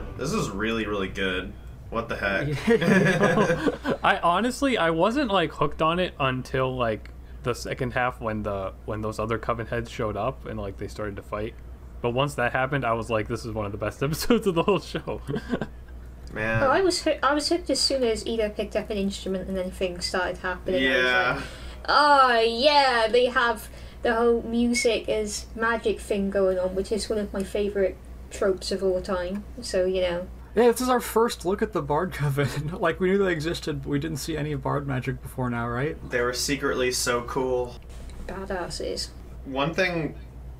man, this is really really good. What the heck? I honestly I wasn't like hooked on it until like the second half when the when those other coven heads showed up and like they started to fight. But once that happened, I was like, this is one of the best episodes of the whole show. man. Oh, I was hooked, I was hooked as soon as Eda picked up an instrument and then things started happening. Yeah. like, oh yeah, they have the whole music is magic thing going on, which is one of my favorite tropes of all time. So you know, Yeah, this is our first look at the Bard Coven. like, we knew they existed, but we didn't see any Bard magic before now, right? They were secretly so cool. badasses. One thing,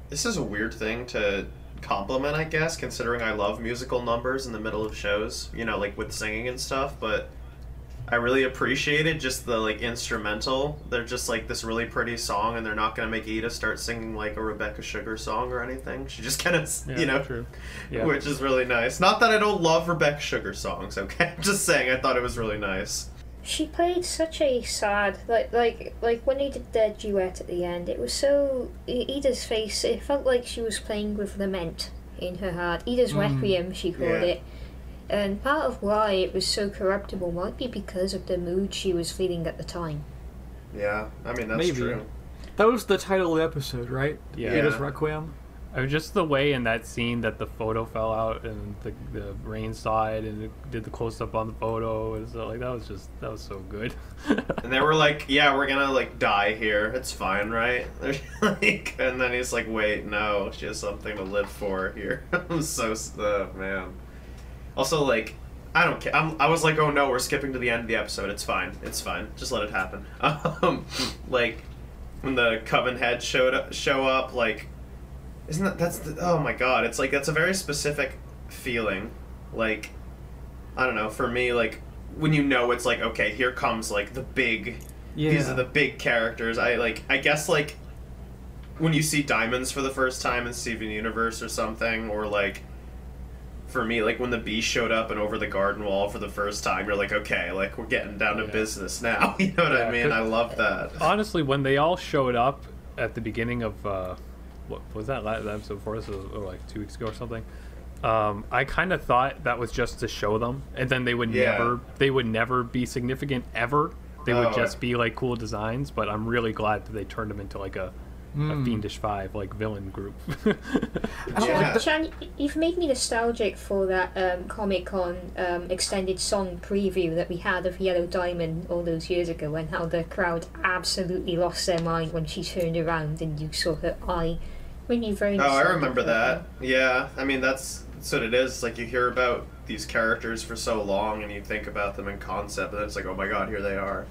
this is a weird thing to compliment, I guess, considering I love musical numbers in the middle of shows, you know, like with singing and stuff, but I really appreciated just the like instrumental. They're just like this really pretty song and they're not going to make Eda start singing like a Rebecca Sugar song or anything. She just kind of, Yeah, you know, true. Yeah. which is really nice. Not that I don't love Rebecca Sugar songs, okay? I'm just saying I thought it was really nice. She played such a sad, like like like when they did their duet at the end. It was so I- Eda's face. It felt like she was playing with lament in her heart. Eda's mm. requiem, she called Yeah. it. And part of why it was so corruptible might be because of the mood she was feeling at the time. Yeah, I mean, that's Maybe. true. That was the title of the episode, right? Yeah. Eda's Requiem. I mean, just the way in that scene that the photo fell out and the, the Raine saw it and it did the close up on the photo and so like that was just that was so good. And they were like, "Yeah, we're gonna like die here. It's fine, right?" Like, and then he's like, "Wait, no, she has something to live for here." I'm so uh, man. Also, like, I don't care. I'm, I was like, "Oh no, we're skipping to the end of the episode. It's fine. It's fine. Just let it happen." Um, like when the coven head showed up, show up, like, isn't that that's the, oh my god? It's like that's a very specific feeling. Like, I don't know. For me, like when you know it's like okay, here comes like the big Yeah. these are the big characters. I like. I guess like when you see diamonds for the first time in Steven Universe or something, or like for me, like when the bee showed up and over the garden wall for the first time, you're like, okay, like we're getting down to Yeah. business now. You know what I mean? I love that. Honestly, when they all showed up at the beginning of uh, what was that last episode this was or like two weeks ago or something. Um, I kind of thought that was just to show them, and then they would Yeah. never they would never be significant ever. They would Oh. just be like cool designs. But I'm really glad that they turned them into like a, a fiendish five like villain group. Yeah. Chan, you've made me nostalgic for that um, Comic Con um, extended song preview that we had of Yellow Diamond all those years ago, and how the crowd absolutely lost their mind when she turned around and you saw her eye. Made me very. Oh, I remember for that. Yeah, I mean that's that's what it is. It's like you hear about these characters for so long, and you think about them in concept, and it's like, oh my god, here they are.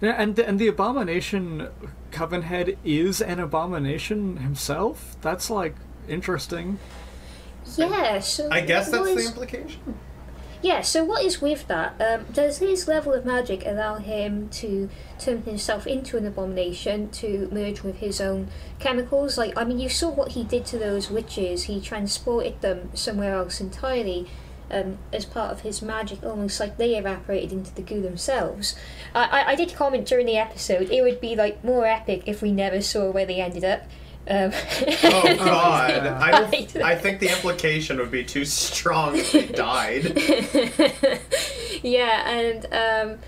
Yeah, and the, and the abomination coven head is an abomination himself. That's like interesting. Yeah, so I guess what that's the implication. Yeah, so what is with that? Um, does his level of magic allow him to turn himself into an abomination to merge with his own chemicals? Like, I mean, you saw what he did to those witches. He transported them somewhere else entirely um, as part of his magic, almost like they evaporated into the goo themselves. I, I, I did comment during the episode, it would be like more epic if we never saw where they ended up. Um, Oh god, I I think the implication would be too strong if he died. yeah, and um,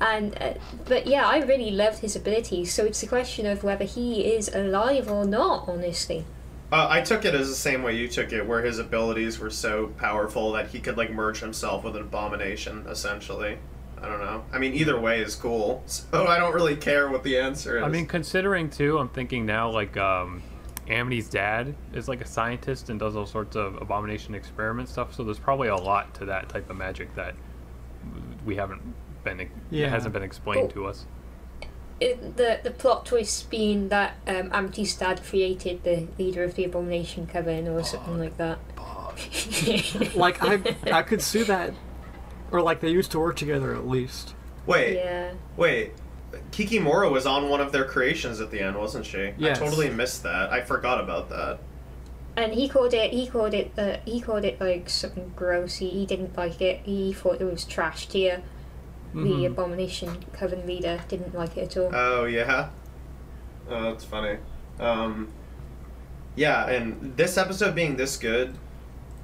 and uh, but yeah, I really loved his abilities. So it's a question of whether he is alive or not. Honestly, Uh, I took it as the same way you took it, where his abilities were so powerful that he could like merge himself with an abomination, essentially. I don't know. I mean, either way is cool. So I don't really care what the answer is. I mean, considering too, I'm thinking now like um, Amity's dad is like a scientist and does all sorts of abomination experiment stuff. So there's probably a lot to that type of magic that we haven't been Yeah. hasn't been explained Oh. to us. It, the the plot twist being that um, Amity's dad created the leader of the Abomination Coven or something like that. Like I I could see that, or like they used to work together at least. wait, yeah. wait. Kikimora was on one of their creations at the end, wasn't she? Yes. I totally missed that. I forgot about that. And he called it. He called it. Uh, he called it like something gross. He, he didn't like it. He thought it was trash tier. The Mhm. Abomination Coven leader didn't like it at all. Oh yeah. Oh, that's funny. Um, yeah, and this episode being this good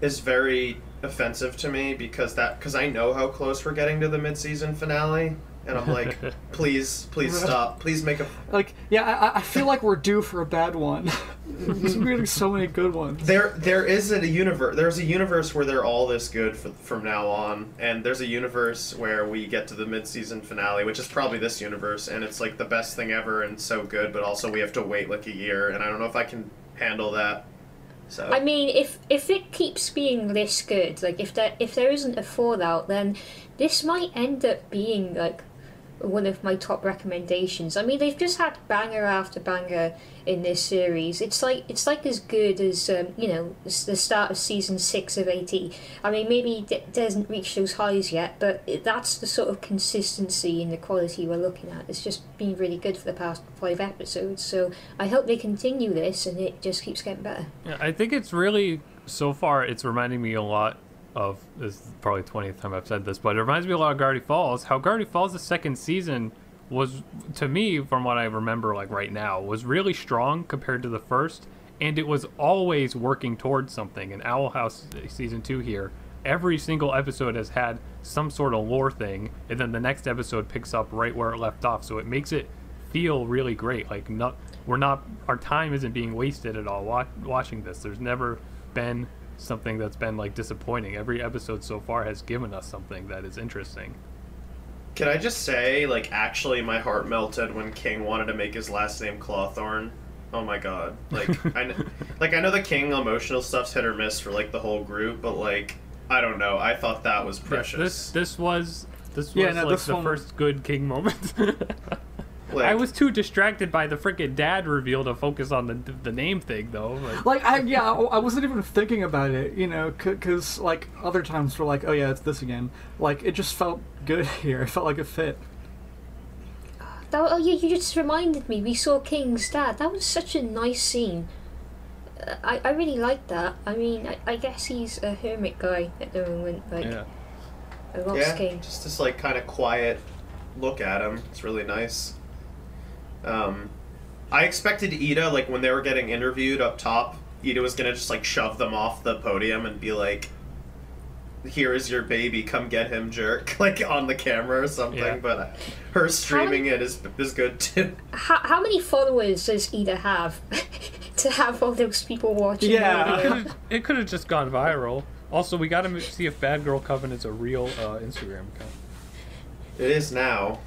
is very offensive to me because that because I know how close we're getting to the mid-season finale, and I'm like, please, please stop, please make a. Like, yeah, I, I feel like we're due for a bad one. There's really so many good ones. There, there is a universe. There's a universe where they're all this good f from now on, and there's a universe where we get to the mid-season finale, which is probably this universe, and it's like the best thing ever and so good, but also we have to wait like a year, and I don't know if I can handle that. So I mean, if if it keeps being this good, like if there if there isn't a fallout, then this might end up being like one of my top recommendations. I mean, they've just had banger after banger in this series. It's like it's like as good as um, you know the start of season six of AT. I mean, maybe it doesn't reach those highs yet, but that's the sort of consistency in the quality we're looking at. It's just been really good for the past five episodes. So I hope they continue this and it just keeps getting better. Yeah, I think it's really so far. It's reminding me a lot of this. Is probably twentieth time I've said this, but it reminds me a lot of Gravity Falls. How Gravity Falls, the second season, was to me, from what I remember, like right now, was really strong compared to the first, and it was always working towards something. And Owl House uh, season two here, every single episode has had some sort of lore thing, and then the next episode picks up right where it left off. So it makes it feel really great. Like not, we're not, our time isn't being wasted at all wa- watching this. There's never been something that's been like disappointing. Every episode so far has given us something that is interesting. Can I just say, like, actually, my heart melted when King wanted to make his last name Clawthorne. Oh my god! Like, I kn- like I know the King emotional stuff's hit or miss for like the whole group, but like, I don't know. I thought that was precious. This this was this was Yeah, no, like this the one- first good King moment. Like, I was too distracted by the freaking dad reveal to focus on the the name thing though. Like, Like, I yeah, I I wasn't even thinking about it, you know, because like other times we're like, oh yeah, it's this again. Like, it just felt good here. It felt like a fit. That, oh yeah, you just reminded me. We saw King's dad. That was such a nice scene. Uh, I, I really liked that. I mean, I, I guess he's a hermit guy at the moment. Like, yeah. I lost yeah, King. just this like kind of quiet look at him. It's really nice. Um, I expected Eda like when they were getting interviewed up top, Eda was gonna just like shove them off the podium and be like, "Here is your baby, come get him, jerk!" like on the camera or something. Yeah. But uh, her streaming it is is good too. How, how many followers does Eda have to have all those people watching? Yeah. It could've- it could have just gone viral. Also, we got to see if Bad Girl Coven is a real uh, Instagram account. It is now.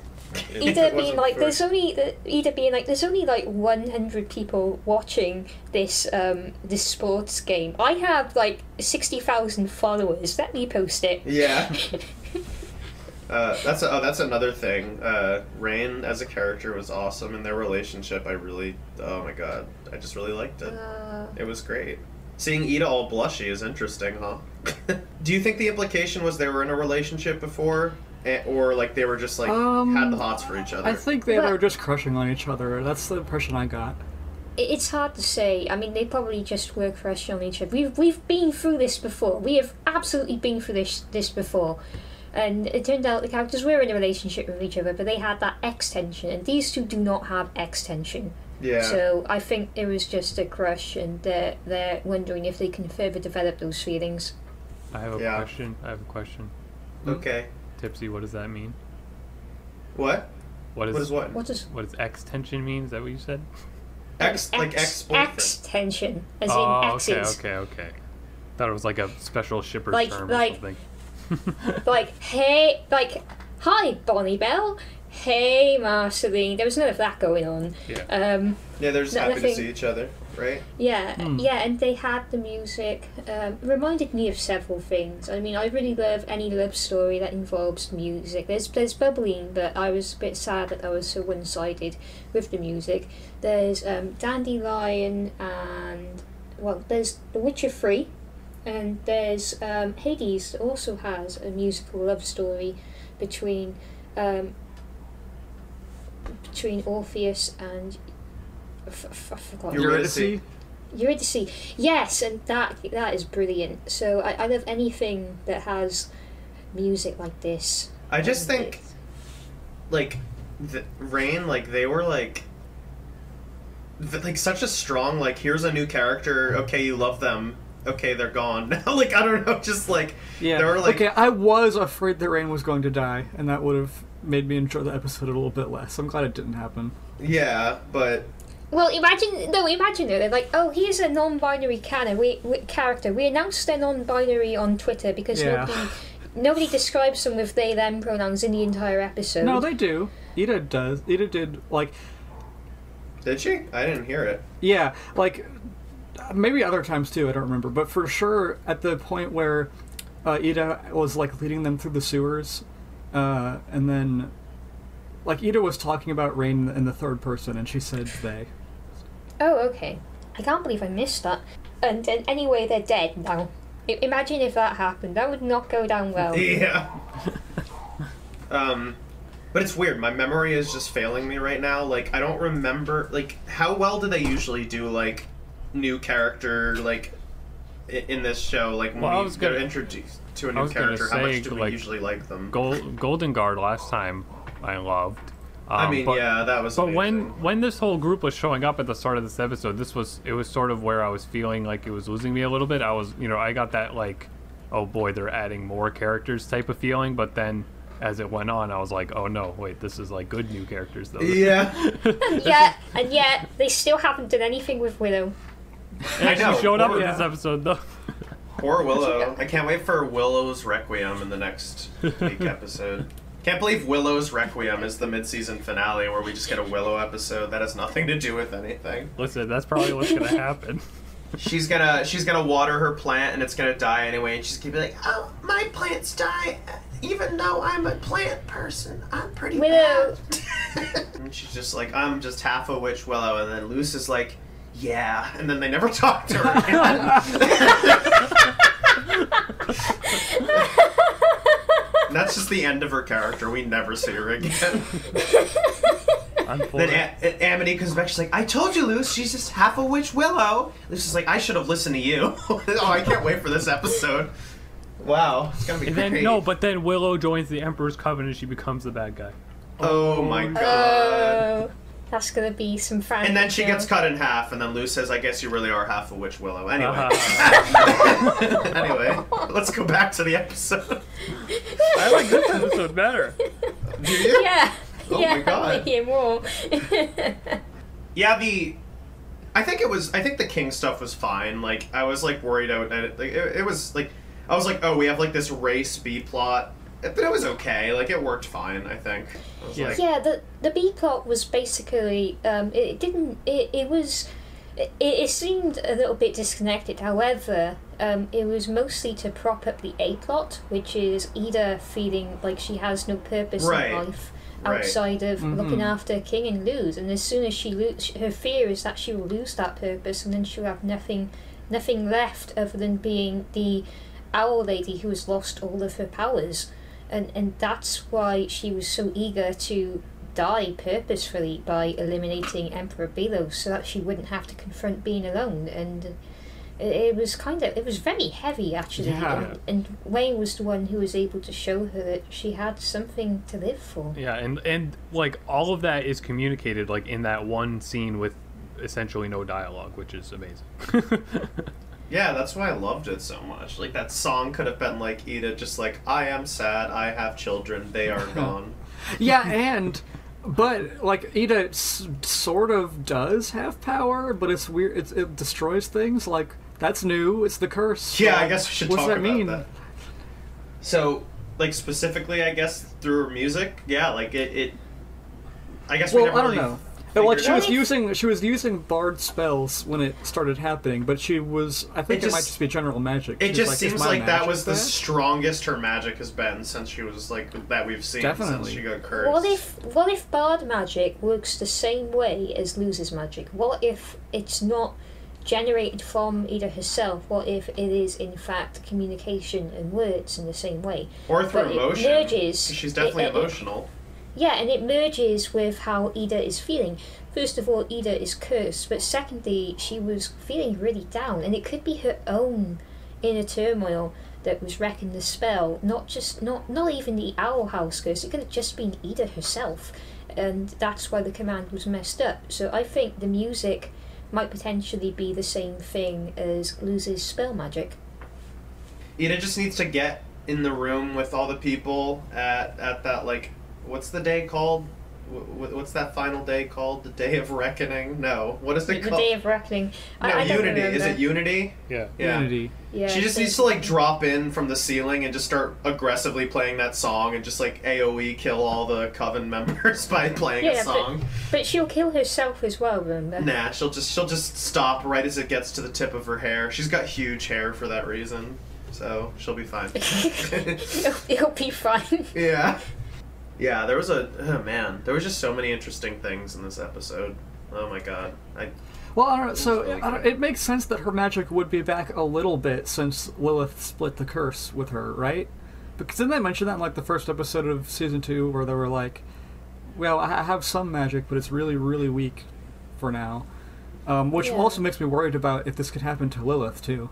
Eda being like, there's only the Eda being like, there's only like 100 people watching this um this sports game. I have like 60,000 followers. Let me post it. Yeah. Uh, that's a, oh, that's another thing. Uh, Raine as a character was awesome, and their relationship, I really, oh my god, I just really liked it. Uh, It was great. Seeing Eda all blushy is interesting, huh? Do you think the implication was they were in a relationship before, or like they were just like Um, had the hots for each other? I think they Well- were just crushing on each other. That's the impression I got. it's hard to say. I mean, they probably just were crushing on each other. We've we've been through this before. We have absolutely been through this this before. And it turned out the characters were in a relationship with each other, but they had that X tension, and these two do not have X tension. yeah. So I think it was just a crush, and they're they're wondering if they can further develop those feelings. I have a Yeah. question. I have a question. okay. Tipsy, what does that mean? What? What is What is what? What does what does X tension mean? Is that what you said? X, like ex boyfriend. X tension, as oh, in okay, X's. okay, okay. Thought it was like a special shipper Like- term like- or something. Like hey, like hi Bonnibel, hey Marceline. There was none of that going on. yeah. Um, Yeah, they're just No, happy nothing- to see each other, right? Yeah, Hmm. yeah, and they had the music. Um, reminded me of several things. I mean, I really love any love story that involves music. There's there's Bubbline, but I was a bit sad that I was so one sided with the music. There's um, Dandelion and well, there's The Witcher Three, and there's um, Hades that also has a musical love story between um, between Orpheus and f- f- I forgot. Eurydice. Eurydice? Eurydice, yes, and that that is brilliant. So I, I love anything that has music like this. I just And think like the Raine like they were like th- like such a strong like here's a new character okay you love them okay, they're gone. like I don't know, just like Yeah. there were like okay, I was afraid that Raine was going to die, and that would have made me enjoy the episode a little bit less. I'm glad it didn't happen. yeah, but Well, imagine no, imagine it. They're like, oh, here's a non-binary canon, we, we, character. We announced they're non-binary on Twitter because Yeah. nobody nobody describes them with they them pronouns in the entire episode. No, they do. Eda does. Eda did like did she? I didn't hear it. Yeah, like maybe other times too. I don't remember, but for sure at the point where uh, Eda was like leading them through the sewers, uh, and then like Eda was talking about Raine in the third person, and she said they. Oh, okay. I can't believe I missed that. And, and anyway, they're dead now. I- imagine if that happened. That would not go down well. Yeah. um, but it's weird. My memory is just failing me right now. Like I don't remember. Like how well do they usually do like new character like i- in this show? Like when Well, I was get gonna- introduced to a I new was gonna character, how say, much do we like, usually like them? Gold, Golden Guard last time I loved. I Um, mean, but- yeah, that was. But when amazing. when this whole group was showing up at the start of this episode, this was it was sort of where I was feeling like it was losing me a little bit. I was you know I got that like, oh boy, they're adding more characters type of feeling. But then as it went on, I was like, oh no, wait, this is like good new characters though. Yeah. And yet, and yet, they still haven't done anything with Willow. And I she showed up in this episode though. Poor Willow. I can't wait for Willow's Requiem in the next week episode. Can't believe Willow's Requiem is the mid-season finale where we just get a Willow episode that has nothing to do with anything. Listen, that's probably what's gonna happen. She's gonna she's gonna water her plant and it's gonna die anyway, and she's gonna be like, "Oh, my plants die, even though I'm a plant person. I'm pretty Willow. bad." and she's just like, "I'm just half a witch, Willow," and then Luz is like, "Yeah," and then they never talk to her again. And That's just the end of her character. We never see her again. I'm Then a- A- Amity comes back. She's like, "I told you, Luz. She's just half a witch Willow." Luz is like, "I should have listened to you." oh, I can't wait for this episode. Wow, it's gonna be And then great. no, but then Willow joins the Emperor's Covenant. And she becomes the bad guy. oh my god. Oh, that's gonna be some fan. and then she gets cut in half, and then Lou says, "I guess you really are half a witch Willow." Anyway, Uh-huh. anyway, let's go back to the episode. I like this episode better. Do you? Yeah. Oh yeah, my God. I more. Yeah, the. I think it was. I think the king stuff was fine. Like I was like worried out. It, like, it, it was like I was like, oh, we have like this race B plot, but it was okay. Like it worked fine. I think. I Yeah. like, yeah, the the B plot was basically um, it, it didn't it, it was it, it seemed a little bit disconnected. However, um, it was mostly to prop up the A plot, which is Eda feeling like she has no purpose Right. in life Right. outside of Mhm. looking after King and Luz. And as soon as she lose, her fear is that she will lose that purpose, and then she'll have nothing nothing left other than being the owl lady who has lost all of her powers and and that's why she was so eager to die purposefully by eliminating Emperor Belos so that she wouldn't have to confront being alone and it, it was kind of it was very heavy actually Yeah. and, and Raine was the one who was able to show her that she had something to live for Yeah, and and like all of that is communicated like in that one scene with essentially no dialogue, which is amazing. yeah, that's why I loved it so much. Like that song could have been like Eda, just like I am sad. I have children. They are gone. Yeah, and but like Eda s- sort of does have power, but it's weird. It's, it destroys things. Like that's new. It's the curse. Yeah, I guess we should talk that about mean? that. So, like specifically, I guess through her music, yeah, like it. it I guess we Well, never I don't really know. But, like she was out- What if- using she was using bard spells when it started happening, but she was I think It it, might just- just be general magic. It She's just like, seems like that magic was the bad?" strongest her magic has been since she was like that we've seen Definitely. since she got cursed. what if what if bard magic works the same way as Luz's magic what if it's not generated from either herself what if it is in fact communication and words in the same way or through but it emotion? merges- She's definitely it- it- emotional. Yeah, and it merges with how Eda is feeling. First of all, Eda is cursed, but secondly, she was feeling really down, and it could be her own inner turmoil that was wrecking the spell. Not just not not even the Owl House curse. It could have just been Eda herself, and that's why the command was messed up. So I think the music might potentially be the same thing as Luz's spell magic. Eda just needs to get in the room with all the people at at that like what's the day called? Wh- wh- What's that final day called? The day of reckoning? No, what is The it called? Day of Reckoning. no, I, I don't Unity. Is it. Unity? Yeah. Yeah. Unity. Yeah, she just so- needs to like drop in from the ceiling and just start aggressively playing that song and just like AOE kill all the coven members by playing a song. but, but she'll kill herself as well, remember? Nah, she'll just she'll just stop right as it gets to the tip of her hair. She's got huge hair for that reason, so she'll be fine. it'll, it'll be fine. yeah, yeah. There was a oh man, there was just so many interesting things in this episode. Oh my god, I Well, I don't know. So really I don't, it makes sense that her magic would be back a little bit since Lilith split the curse with her, right? Because didn't they mention that in like the first episode of season two, where they were like, "Well, I have some magic, but it's really, really weak for now," um, which Yeah. also makes me worried about if this could happen to Lilith too.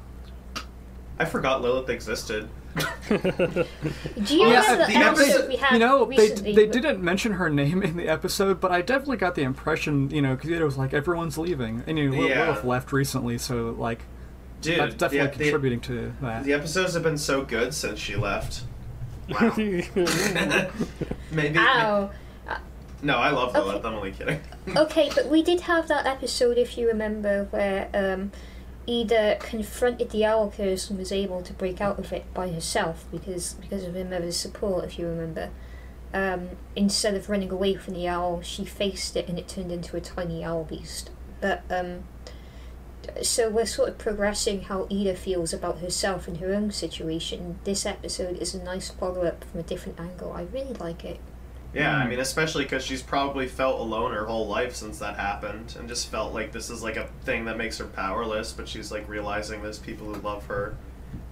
I forgot Lilith existed. Do you Yeah, remember the the episode episode- we had you know, they recently? they didn't mention her name in the episode, but I definitely got the impression, you know, because it was like everyone's leaving, and you know, Lil- Yeah. Lilith left recently, so like Dude, that's definitely the, the- contributing to that. The episodes have been so good since she left. Wow. Maybe. Ow. No, I love Okay. Lilith. I'm only kidding. Okay, but we did have that episode, if you remember, where um, Eda confronted the owl curse and was able to break out of it by herself because because of her mother's support, if you remember. Um, instead of running away from the owl, she faced it and it turned into a tiny owl beast. But um, so we're sort of progressing how Ida feels about herself and her own situation. This episode is a nice follow up from a different angle. I really like it. Yeah, I Mm. mean, especially because she's probably felt alone her whole life since that happened, and just felt like this is like a thing that makes her powerless. But she's like realizing there's people who love her,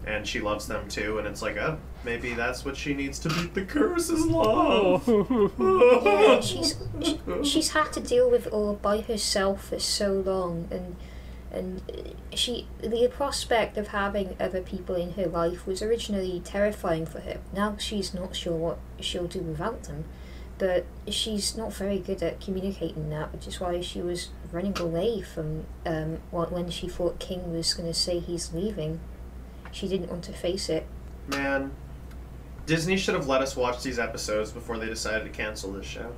and she loves them too. And it's like, oh, maybe that's what she needs to beat the curse is love. Yeah, she's she, she's had to deal with it all by herself for so long, and and she the prospect of having other people in her life was originally terrifying for her. Now she's not sure what she'll do without them, but she's not very good at communicating that, which is why she was running away from um wh- when she thought King was going to say he's leaving. She didn't want to face it. Man, Disney should have let us watch these episodes before they decided to cancel this show.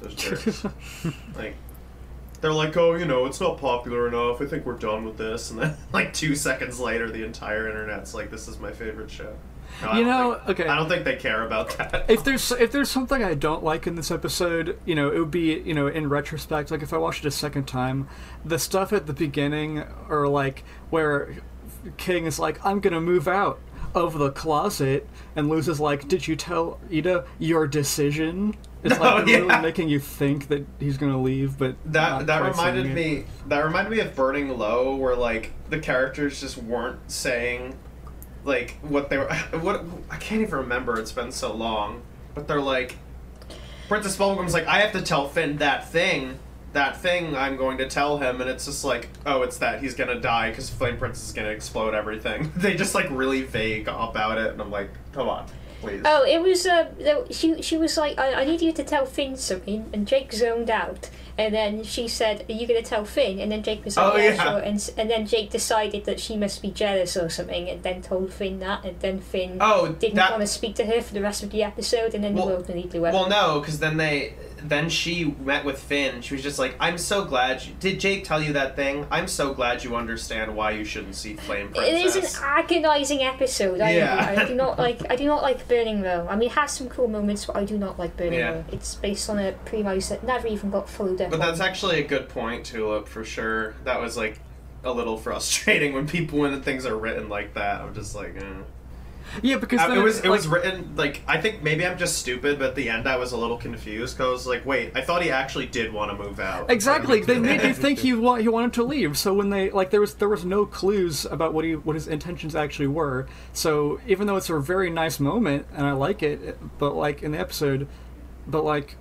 Those jerks. like, they're like, oh, you know, it's not popular enough. I think we're done with this. And then, like, two seconds later, the entire internet's like, this is my favorite show. No, You know, think- okay. I don't think they care about that. if there's if there's something I don't like in this episode, you know, it would be you know in retrospect, like if I watched it a second time, the stuff at the beginning or like where King is like, "I'm gonna move out of the closet," and Luz is like, "Did you tell Eda your decision?" It's No, like oh, really yeah. making you think that he's gonna leave, but That that reminded me that reminded me of Burning Low, where like the characters just weren't saying like what they were. What I can't even remember. It's been so long. But they're like, Princess Bubblegum's like, I have to tell Finn that thing. That thing I'm going to tell him, and it's just like, oh, it's that he's gonna die because Flame Princess is gonna explode everything. they just like really vague about it, and I'm like, come on, please. Oh, it was. Uh, she she was like, I, I need you to tell Finn something, and Jake zoned out, and then she said, "Are you going to tell Finn?" And then Jake was like, Oh, "Yeah, yeah. sure." And and then Jake decided that she must be jealous or something, and then told Finn that, and then Finn Oh, didn't that- want to speak to her for the rest of the episode, and then Well- the world nearly blew up. Well, no, because then they, then she met with Finn. She was just like, "I'm so glad." You, did Jake tell you that thing? I'm so glad you understand why you shouldn't see Flame Princess." it is an agonizing episode. I, Yeah. I do not like. I do not like Burning Low. I mean, it has some cool moments, but I do not like Burning Yeah. It's based on a premise that never even got followed up. but on. that's actually a good point, Tulip, for sure. That was like a little frustrating when people when things are written like that. I'm just like, eh. yeah, because Uh, then it was it like, was written like I think maybe I'm just stupid, but at the end I was a little confused because like, wait, I thought he actually did want to move out. Exactly. They made you think he wa- he wanted to leave. So when they like there was there was no clues about what he what his intentions actually were. So even though it's a very nice moment and I like it, but like in the episode, but like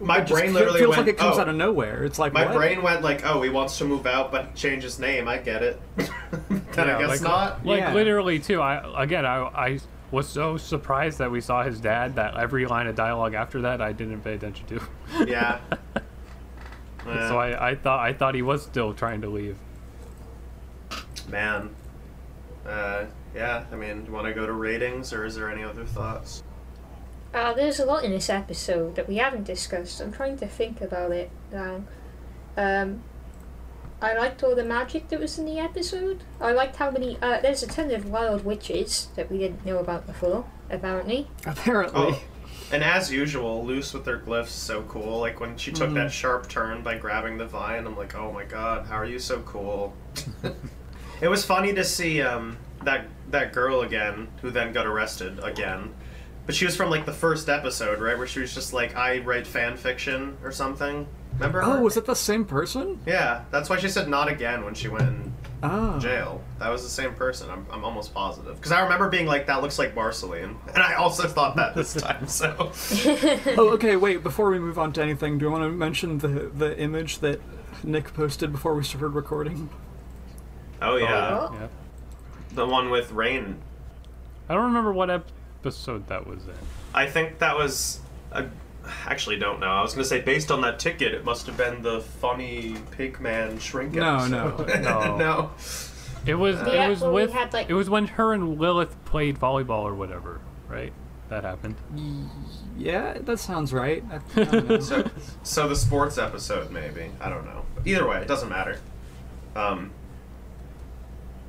My it brain fe- literally feels went, like it comes oh. out of nowhere. It's like My what? brain went like, oh, he wants to move out, but change his name. I get it. then Yeah, I guess like, not. Like Yeah. literally too. I again, I I was so surprised that we saw his dad that every line of dialogue after that I didn't pay attention to. Yeah. Eh, So I, I thought I thought he was still trying to leave. man. Uh, yeah, I mean, do you want to go to ratings, or is there any other thoughts? Uh, there's a lot in this episode that we haven't discussed. I'm trying to think about it now. Um, I liked all the magic that was in the episode. I liked how many. Uh, there's a ton of wild witches that we didn't know about before, apparently. Apparently. Oh, and as usual, Luz with their glyphs, so cool. Like when she took Mhm. that sharp turn by grabbing the vine, I'm like, oh my god, how are you so cool? it was funny to see um, that that girl again, who then got arrested again. But she was from like the first episode, right, where she was just like, I write fan fiction or something. Remember? her? Oh, was it the same person? Yeah, that's why she said not again when she went in Oh. jail. That was the same person. I'm, I'm almost positive because I remember being like, that looks like Marceline, and I also thought that this time. So. Oh, okay. Wait. Before we move on to anything, do you want to mention the the image that Nick posted before we started recording? Oh yeah, Oh. Yeah. the one with Raine. I don't remember what episode that was in. I think that was. I actually, don't know. I was gonna say based on that ticket, it must have been the funny Pigman shrink No, no, episode. no. no. It was Yeah, it was with had, like- it was when her and Lilith played volleyball or whatever, right? That happened. Yeah, that sounds right. I, I. So, so the sports episode, maybe. I don't know. Either way, it doesn't matter. Um.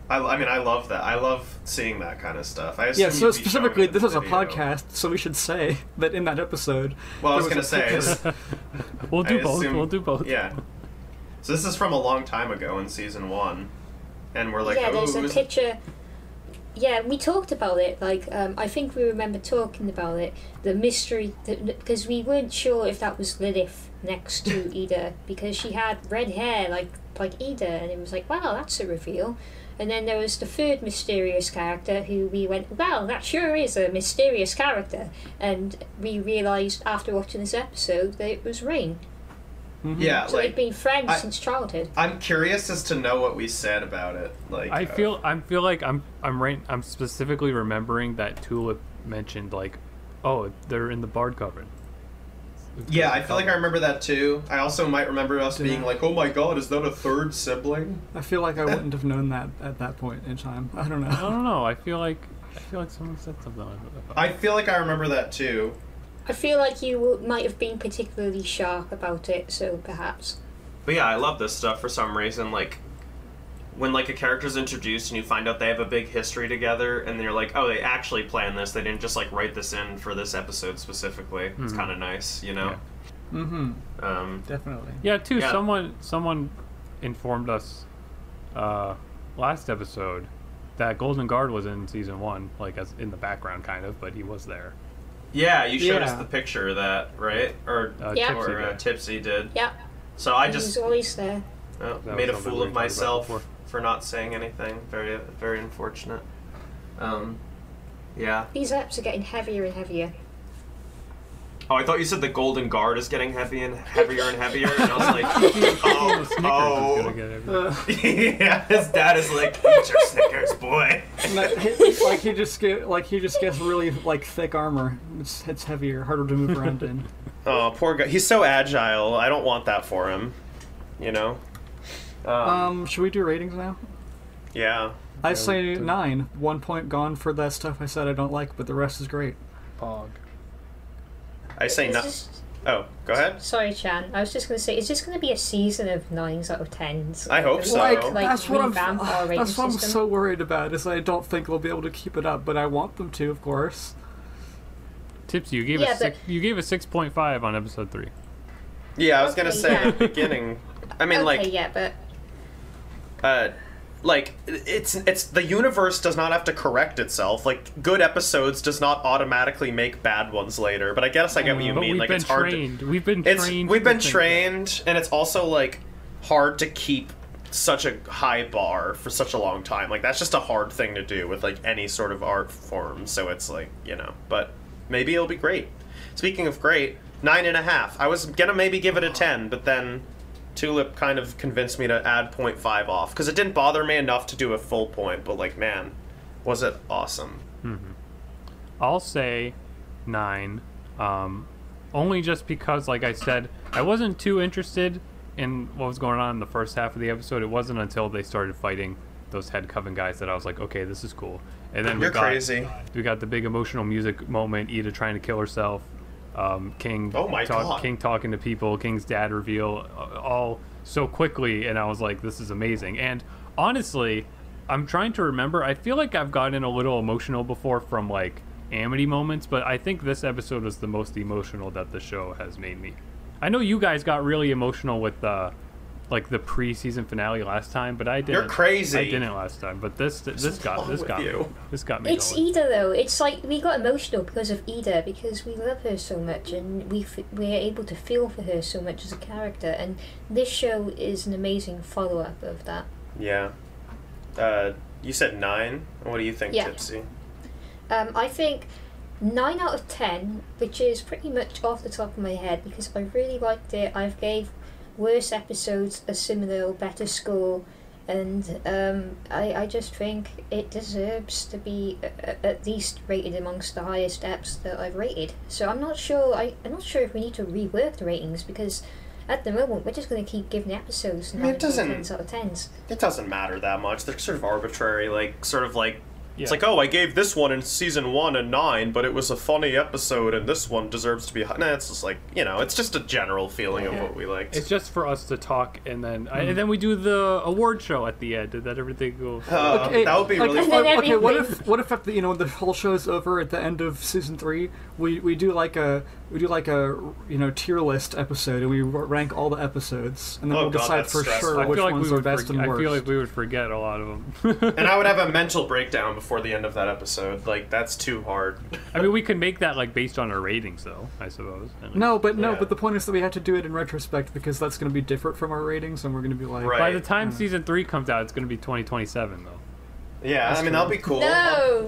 I, I mean, I love that. I love seeing that kind of stuff. I yeah. So you'd be showing specifically, this is a podcast, so we should say that in that episode. Well, I was there gonna say, ticket- we'll do I both. assume- We'll do both. Yeah. So this is from a long time ago in season one, and we're like, yeah, oh, there's a who's- picture. Yeah, we talked about it. Like, um, I think we remember talking about it. The mystery, because we weren't sure if that was Lilith next to Eda, because she had red hair like like Eda, and it was like, wow, that's a reveal. And then there was the third mysterious character who we went, well, that sure is a mysterious character. And we realised after watching this episode that it was Raine. Mhm. Yeah, So like they've been friends I- since childhood. I'm curious as to know what we said about it. Like, I uh, feel I feel like I'm I'm right I'm specifically remembering that Tulip mentioned like, oh, they're in the Bard Coven. Yeah, I feel like I remember that too. I also might remember us Did being I? like, "Oh my god, is that a third sibling?" I feel like I wouldn't have known that at that point in time. I don't know. I don't know. I feel like I feel like someone said something like. I feel like I remember that too. I feel like you might have been particularly sharp about it, so perhaps. But yeah, I love this stuff for some reason. Like when like a character's introduced and you find out they have a big history together, and you're like, "Oh, they actually planned this. They didn't just like write this in for this episode specifically." It's Mhm. kind of nice, you know. Mm-hmm. Um, Definitely. Yeah, too. Yeah. Someone someone informed us uh, last episode that Golden Guard was in season one, like as in the background, kind of, but he was there. Yeah, you showed us the picture of that, right? Or Uh, Yeah. Tipsy or uh, did. Tipsy did. Yeah, So I just was always there. Oh, made a was something fool of myself for not saying anything. Very, very unfortunate. Um, yeah. These apps are getting heavier and heavier. Oh, I thought you said the Golden Guard is getting heavy and heavier and heavier, and I was like, The oh, is oh. gonna get every- yeah. His dad is like, eat your Snickers, boy. Like he, like he just get like he just gets really like thick armor. It's it's heavier, harder to move around in. Oh, poor guy. He's so agile. I don't want that for him. You know. Um, Um, should we do ratings now? yeah. I say nine. One point gone for that stuff I said I don't like, but the rest is great. Pog. I say It's no. just- Oh, go ahead. Sorry, Chan. I was just going to say, is this going to be a season of nines out of tens. I hope so. Like, Like, that's what I'm. revamp our rating That's what I'm system. so worried about. Is I don't think they'll be able to keep it up, but I want them to, of course. Tipsy, you gave Yeah, a six, you gave a six point five on episode three. Yeah, I was gonna say yeah. at the beginning. I mean, okay, like, yeah, but uh, like it's it's the universe does not have to correct itself. Like good episodes does not automatically make bad ones later. But I guess I get what you but mean. we've Like been it's hard. trained. We've been trained. we've been trained, and it's also like hard to keep such a high bar for such a long time. Like that's just a hard thing to do with like any sort of art form. So it's like you know, but maybe it'll be great. Speaking of great, nine and a half. I was gonna maybe give it a ten, but then Tulip kind of convinced me to add 0.5 off because it didn't bother me enough to do a full point. But like, man, was it awesome? I'll say nine. Um, only just because, like I said, I wasn't too interested in what was going on in the first half of the episode. It wasn't until they started fighting those head coven guys that I was like, okay, this is cool. And then You're we got, crazy. We got the big emotional music moment. Eda trying to kill herself. Um, King. Oh my God. King talking to people. King's dad reveal. uh, All so quickly, and I was like, this is amazing. And honestly, I'm trying to remember. I feel like I've gotten a little emotional before from like Amity moments, but I think this episode was the most emotional that the show has made me. I know you guys got really emotional with the like the pre-season finale last time, but I didn't. You're crazy. I didn't last time, but this this got this got you? This got me. It's going. Eda though. It's like we got emotional because of Eda because we love her so much and we f- we're able to feel for her so much as a character. And this show is an amazing follow up of that. Yeah. Uh, you said nine. What do you think, Yeah. Tipsy? Um, I think nine out of ten, which is pretty much off the top of my head because I really liked it. I've gave worse episodes a similar or better score, and um, I I just think it deserves to be at least rated amongst the highest eps that I've rated. So I'm not sure. I I'm not sure if we need to rework the ratings because. At the moment, we're just going to keep giving episodes mean, it doesn't- tens out of tens. It doesn't matter that much. They're sort of arbitrary, like sort of like it's like, oh, I gave this one in season one a nine, but it was a funny episode, and this one deserves to be. High. Nah, it's just like you know, it's just a general feeling of what we liked. It's just for us to talk, and then I, and then we do the award show at the end. Did that everything go? Uh, Okay, that would be like, really And fun. okay, what if what if at the, you know the whole show's over at the end of season three? We we do like a we do like a you know tier list episode, and we rank all the episodes, and then Oh, we'll God, decide for stressful. sure I which feel like ones we are would. best forget- and worst. I feel like we would forget a lot of them. and I would have a mental breakdown before the end of that episode. Like that's too hard. I mean, we could make that like based on our ratings, though. I suppose. I mean, no, but no, Yeah. but the point is that we have to do it in retrospect because that's going to be different from our ratings, and we're going to be like, Right. By the time mm. season three comes out, it's going to be 2027, though. Yeah, I mean that'll be cool. No.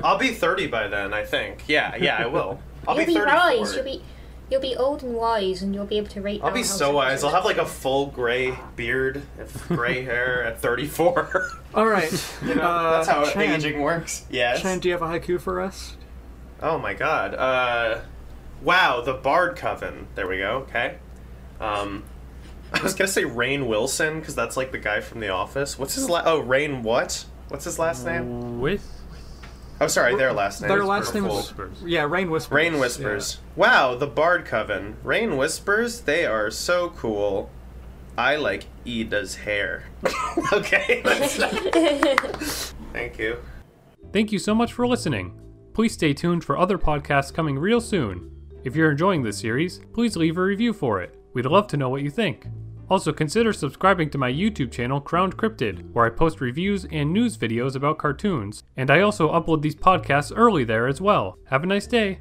I'll, I'll be thirty by then. I think. Yeah, yeah, I will. I'll you'll be be, 34. wise. You'll be you'll be old and wise, and you'll be able to rate. I'll be so wise. I'll have like a full gray beard, gray hair at 34. all right, you know, uh, that's how Chan, aging works. Yes. Chan, do you have a haiku for us? Oh my god. Uh, wow, the Bard Coven. There we go. Okay. Um, I was gonna say Rainn Wilson because that's like the guy from The Office. What's his la- Oh, Raine what? What's his last name? With Oh, sorry, their last name. Their is last name Purple. is Whispers. yeah, Raine Whispers. Raine Whispers. Wow, the Bard Coven. Raine Whispers, they are so cool. I like Eda's hair. okay. that's- Thank you. Thank you so much for listening. Please stay tuned for other podcasts coming real soon. If you're enjoying this series, please leave a review for it. We'd love to know what you think. Also, consider subscribing to my YouTube channel, Crowned Cryptid, where I post reviews and news videos about cartoons, and I also upload these podcasts early there as well. Have a nice day.